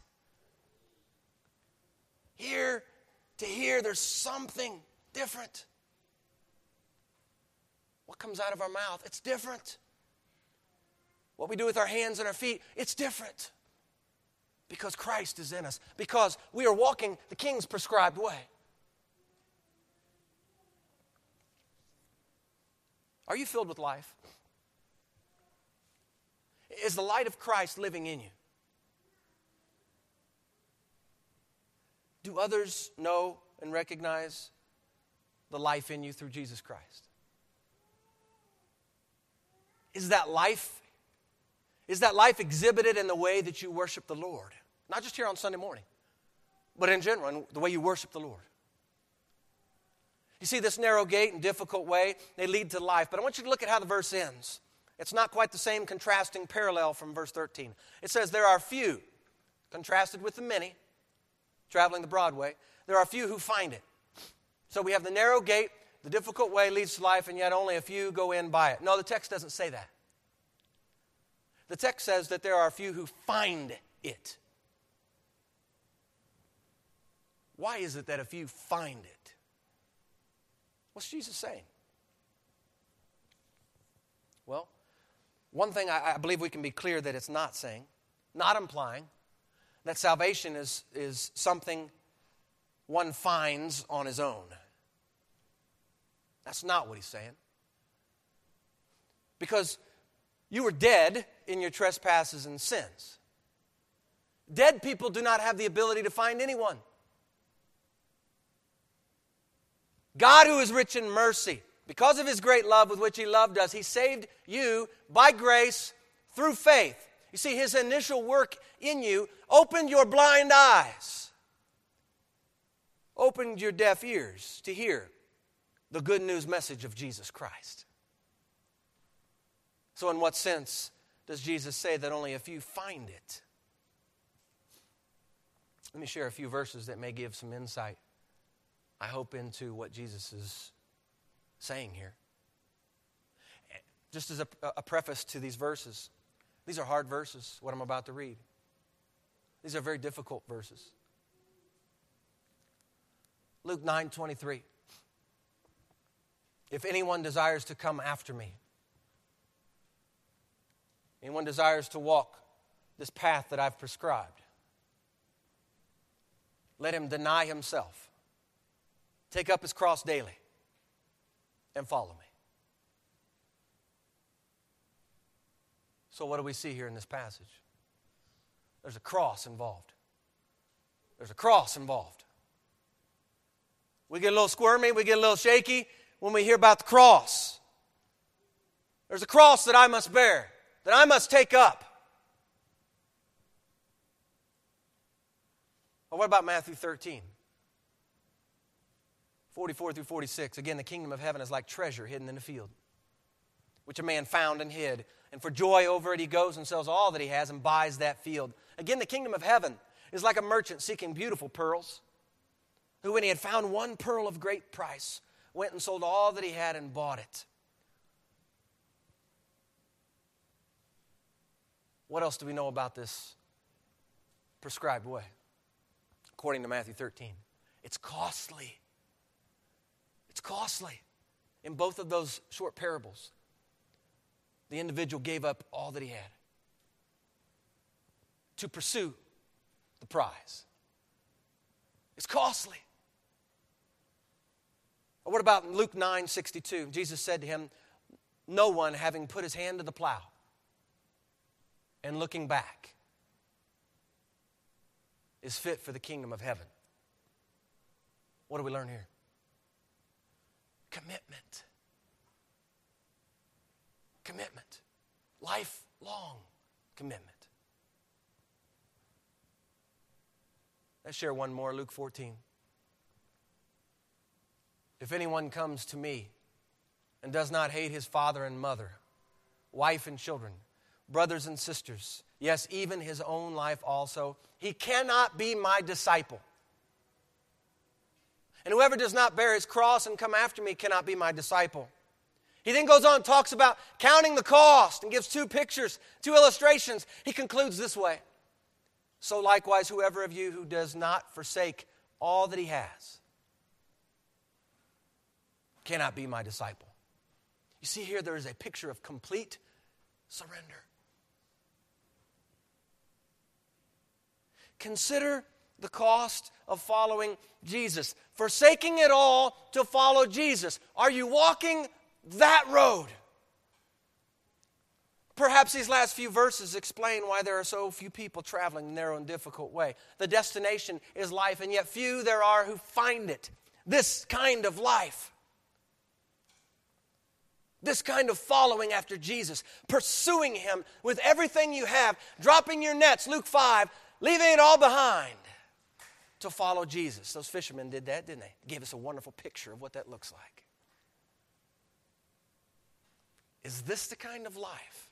Here to here, there's something different. What comes out of our mouth, it's different. What we do with our hands and our feet, it's different. Because Christ is in us, because we are walking the King's prescribed way. Are you filled with life? Is the light of Christ living in you? Do others know and recognize the life in you through Jesus Christ? Is that life? Is that life exhibited in the way that you worship the Lord? Not just here on Sunday morning, but in general, in the way you worship the Lord. You see, this narrow gate and difficult way, they lead to life. But I want you to look at how the verse ends. It's not quite the same contrasting parallel from verse 13. It says, There are few, contrasted with the many, traveling the broad way, there are few who find it. So we have the narrow gate, the difficult way leads to life, and yet only a few go in by it. No, the text doesn't say that. The text says that there are a few who find it. Why is it that a few find it? What's Jesus saying? Well, one thing I, I, believe we can be clear that it's not saying, not implying, that salvation is, is something one finds on his own. That's not what he's saying. Because you were dead in your trespasses and sins. Dead people do not have the ability to find anyone. God, who is rich in mercy, because of his great love with which he loved us, he saved you by grace through faith. You see, his initial work in you opened your blind eyes, opened your deaf ears to hear the good news message of Jesus Christ. So, in what sense does Jesus say that only a few find it? Let me share a few verses that may give some insight, I hope, into what Jesus is saying here. Just as a, a preface to these verses, these are hard verses, what I'm about to read. These are very difficult verses. Luke 9 23. If anyone desires to come after me, Anyone desires to walk this path that I've prescribed, let him deny himself, take up his cross daily, and follow me. So, what do we see here in this passage? There's a cross involved. There's a cross involved. We get a little squirmy, we get a little shaky when we hear about the cross. There's a cross that I must bear, that I must take up. Well, what about Matthew 13? 44 through 46. Again, the kingdom of heaven is like treasure hidden in a field, which a man found and hid. And for joy over it, he goes and sells all that he has and buys that field. Again, the kingdom of heaven is like a merchant seeking beautiful pearls, who, when he had found one pearl of great price, went and sold all that he had and bought it. What else do we know about this prescribed way? According to Matthew 13, it's costly. It's costly. In both of those short parables, the individual gave up all that he had to pursue the prize. It's costly. What about Luke 9 62? Jesus said to him, No one having put his hand to the plow and looking back is fit for the kingdom of heaven. What do we learn here? Commitment. Commitment. Lifelong commitment. Let's share one more Luke 14. If anyone comes to me and does not hate his father and mother, wife and children, brothers and sisters, yes, even his own life also, he cannot be my disciple. And whoever does not bear his cross and come after me cannot be my disciple. He then goes on and talks about counting the cost and gives two pictures, two illustrations. He concludes this way So likewise, whoever of you who does not forsake all that he has cannot be my disciple. You see, here there is a picture of complete surrender. Consider the cost of following Jesus, forsaking it all to follow Jesus. Are you walking that road? Perhaps these last few verses explain why there are so few people traveling the narrow and difficult way. The destination is life, and yet few there are who find it. This kind of life. This kind of following after Jesus, pursuing Him with everything you have, dropping your nets, Luke 5, leaving it all behind to follow Jesus. Those fishermen did that, didn't they? Gave us a wonderful picture of what that looks like. Is this the kind of life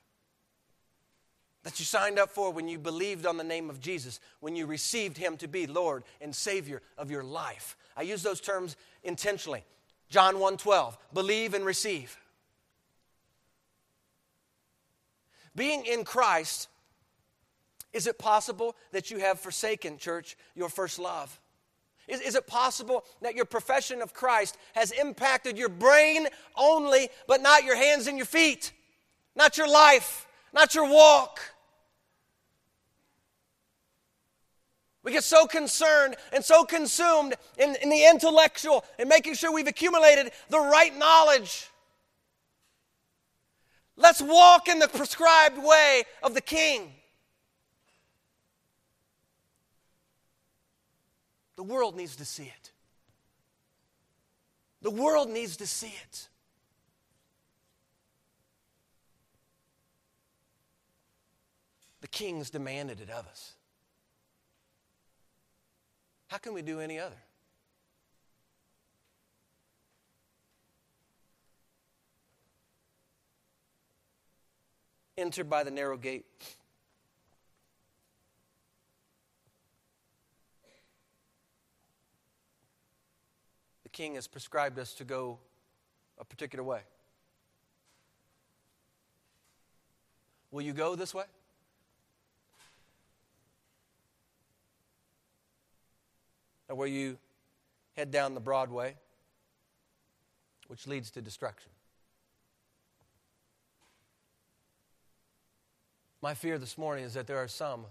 that you signed up for when you believed on the name of Jesus, when you received Him to be Lord and Savior of your life? I use those terms intentionally. John 1:12, believe and receive. Being in Christ, is it possible that you have forsaken, church, your first love? Is, is, it possible that your profession of Christ has impacted your brain only, but not your hands and your feet, not your life, not your walk? We get so concerned and so consumed in, in the intellectual and making sure we've accumulated the right knowledge Let's walk in the prescribed way of the king. The world needs to see it. The world needs to see it. The kings demanded it of us. How can we do any other? Enter by the narrow gate. The king has prescribed us to go a particular way. Will you go this way? Or will you head down the broad way, which leads to destruction? My fear this morning is that there are some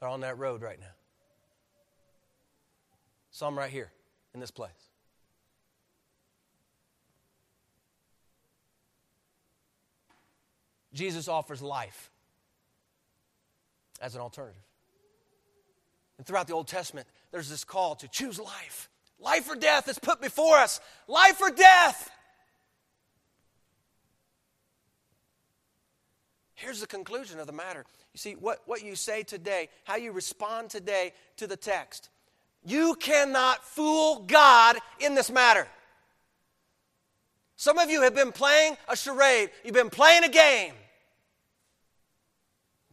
that are on that road right now. Some right here in this place. Jesus offers life as an alternative. And throughout the Old Testament, there's this call to choose life. Life or death is put before us. Life or death. Here's the conclusion of the matter. You see, what, what you say today, how you respond today to the text, you cannot fool God in this matter. Some of you have been playing a charade, you've been playing a game.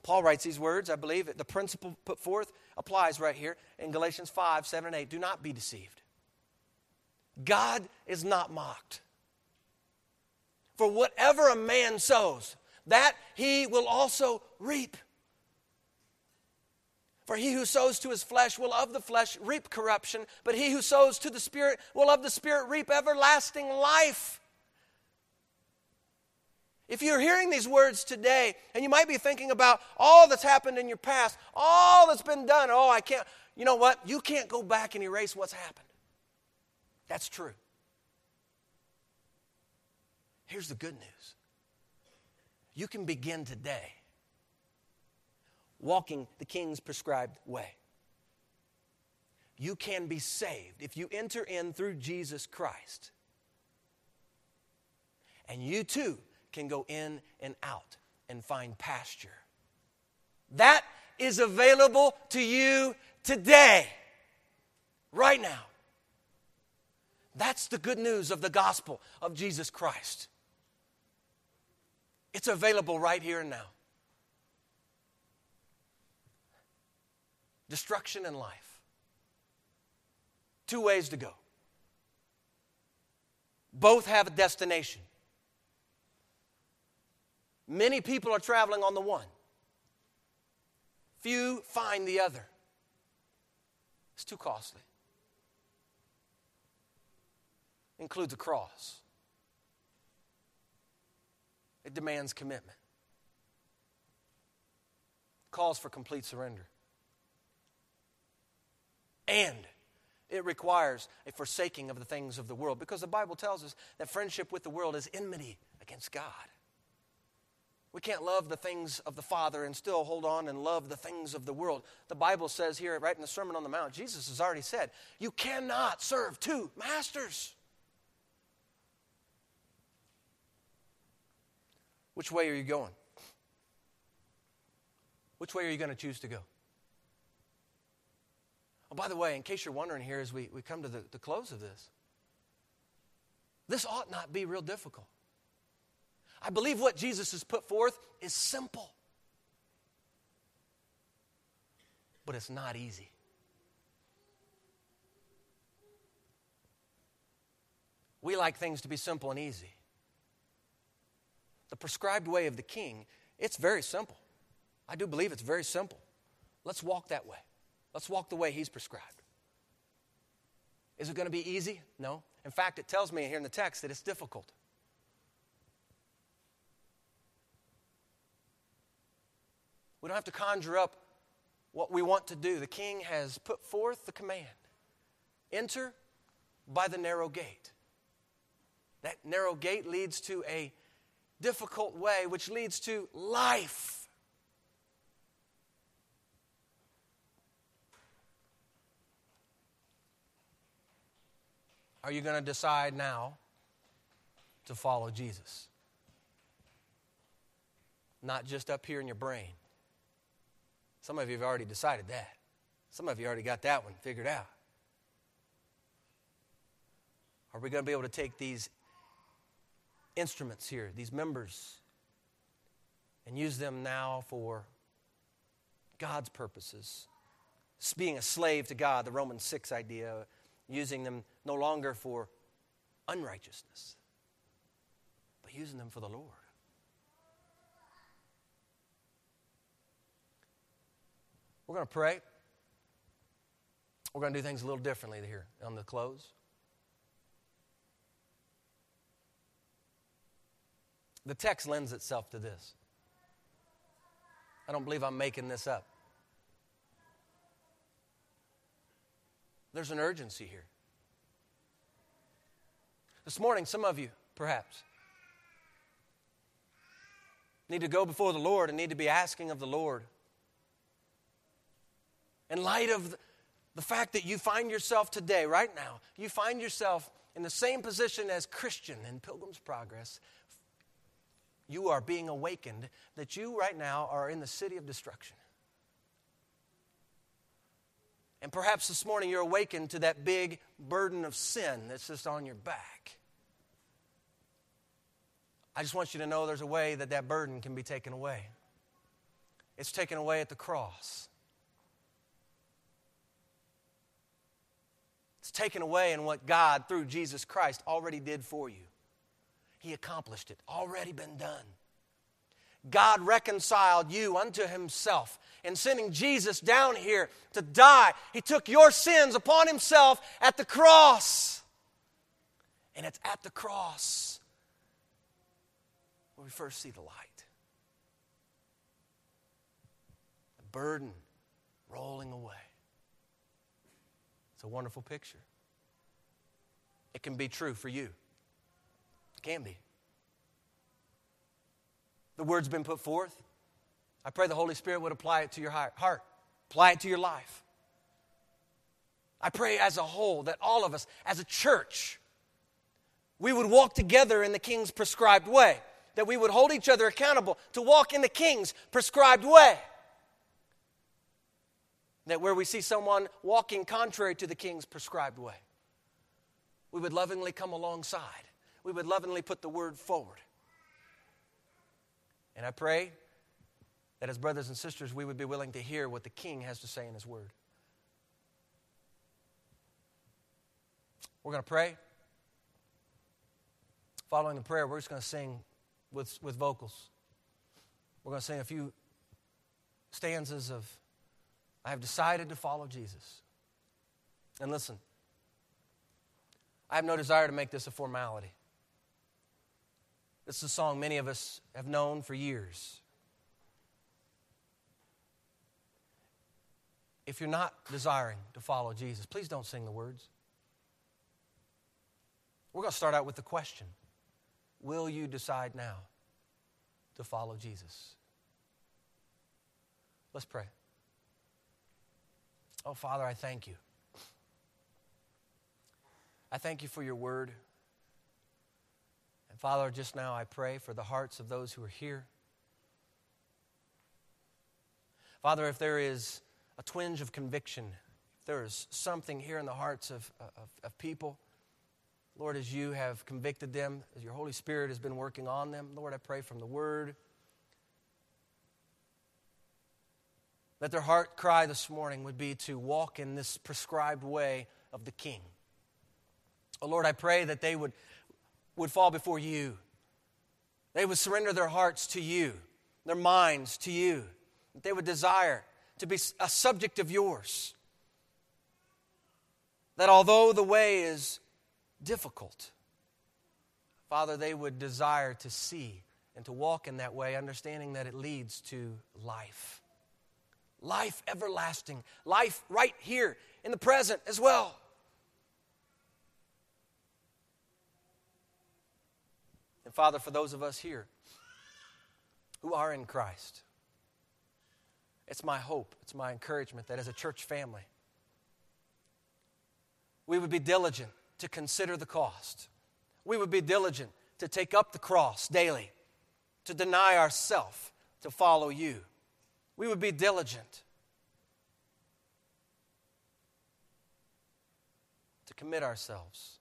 Paul writes these words, I believe. The principle put forth applies right here in Galatians 5 7 and 8. Do not be deceived. God is not mocked. For whatever a man sows, that he will also reap. For he who sows to his flesh will of the flesh reap corruption, but he who sows to the Spirit will of the Spirit reap everlasting life. If you're hearing these words today, and you might be thinking about all that's happened in your past, all that's been done, oh, I can't, you know what? You can't go back and erase what's happened. That's true. Here's the good news you can begin today walking the king's prescribed way. You can be saved if you enter in through Jesus Christ. And you too can go in and out and find pasture. That is available to you today, right now. That's the good news of the gospel of Jesus Christ. It's available right here and now. Destruction and life. Two ways to go. Both have a destination. Many people are traveling on the one, few find the other. It's too costly. Includes a cross. It demands commitment, calls for complete surrender. And it requires a forsaking of the things of the world because the Bible tells us that friendship with the world is enmity against God. We can't love the things of the Father and still hold on and love the things of the world. The Bible says here, right in the Sermon on the Mount, Jesus has already said, You cannot serve two masters. Which way are you going? Which way are you going to choose to go? Oh, by the way, in case you're wondering here as we, we come to the, the close of this, this ought not be real difficult. I believe what Jesus has put forth is simple, but it's not easy. We like things to be simple and easy the prescribed way of the king, it's very simple. I do believe it's very simple. Let's walk that way. Let's walk the way he's prescribed. Is it going to be easy? No. In fact, it tells me here in the text that it's difficult. We don't have to conjure up what we want to do. The king has put forth the command enter by the narrow gate. That narrow gate leads to a difficult way, which leads to life. Are you going to decide now to follow Jesus? Not just up here in your brain. Some of you have already decided that. Some of you already got that one figured out. Are we going to be able to take these instruments here, these members, and use them now for God's purposes. Being a slave to God, the Romans 6 idea, using them no longer for unrighteousness, but using them for the Lord. We're going to pray. We're going to do things a little differently here on the close. The text lends itself to this. I don't believe I'm making this up. There's an urgency here. This morning, some of you, perhaps, need to go before the Lord and need to be asking of the Lord. In light of the fact that you find yourself today, right now, you find yourself in the same position as Christian in Pilgrim's Progress, you are being awakened that you right now are in the city of destruction. And perhaps this morning you're awakened to that big burden of sin that's just on your back. I just want you to know there's a way that that burden can be taken away. It's taken away at the cross. It's taken away in what God, through Jesus Christ, already did for you. He accomplished it, already been done. God reconciled you unto Himself in sending Jesus down here to die. He took your sins upon Himself at the cross. And it's at the cross when we first see the light. The burden rolling away. It's a wonderful picture. It can be true for you. It can be. The word's been put forth. I pray the Holy Spirit would apply it to your heart, apply it to your life. I pray as a whole that all of us, as a church, we would walk together in the King's prescribed way that we would hold each other accountable to walk in the king's prescribed way. That where we see someone walking contrary to the king's prescribed way, we would lovingly come alongside. We would lovingly put the word forward. And I pray that as brothers and sisters, we would be willing to hear what the king has to say in his word. We're going to pray. Following the prayer, we're just going to sing with, with vocals. We're going to sing a few stanzas of I have decided to follow Jesus. And listen, I have no desire to make this a formality. Is a song many of us have known for years. If you're not desiring to follow Jesus, please don't sing the words. We're going to start out with the question will you decide now to follow Jesus? Let's pray. Oh, Father, I thank you. I thank you for your word. Father, just now I pray for the hearts of those who are here. Father, if there is a twinge of conviction, if there is something here in the hearts of, of, of people, Lord, as you have convicted them, as your Holy Spirit has been working on them, Lord, I pray from the Word that their heart cry this morning would be to walk in this prescribed way of the King. Oh, Lord, I pray that they would, would fall before you. They would surrender their hearts to you, their minds to you, they would desire to be a subject of yours. That although the way is difficult. Father, they would desire to see and to walk in that way, understanding that it leads to life. Life everlasting. Life right here in the present as well. And Father, for those of us here who are in Christ, it's my hope, it's my encouragement that as a church family, we would be diligent to consider the cost. We would be diligent to take up the cross daily, to deny ourselves, to follow you. We would be diligent to commit ourselves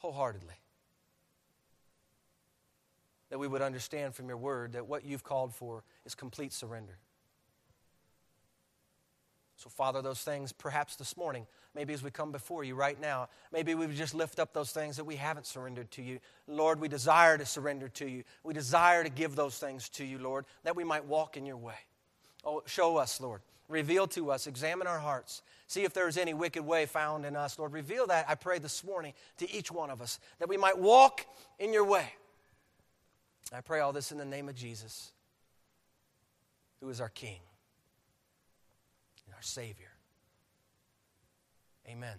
wholeheartedly. That we would understand from your word that what you've called for is complete surrender. So, Father, those things perhaps this morning, maybe as we come before you right now, maybe we just lift up those things that we haven't surrendered to you. Lord, we desire to surrender to you. We desire to give those things to you, Lord, that we might walk in your way. Oh, show us, Lord. Reveal to us, examine our hearts, see if there is any wicked way found in us. Lord, reveal that, I pray, this morning to each one of us, that we might walk in your way. I pray all this in the name of Jesus, who is our King and our Savior. Amen.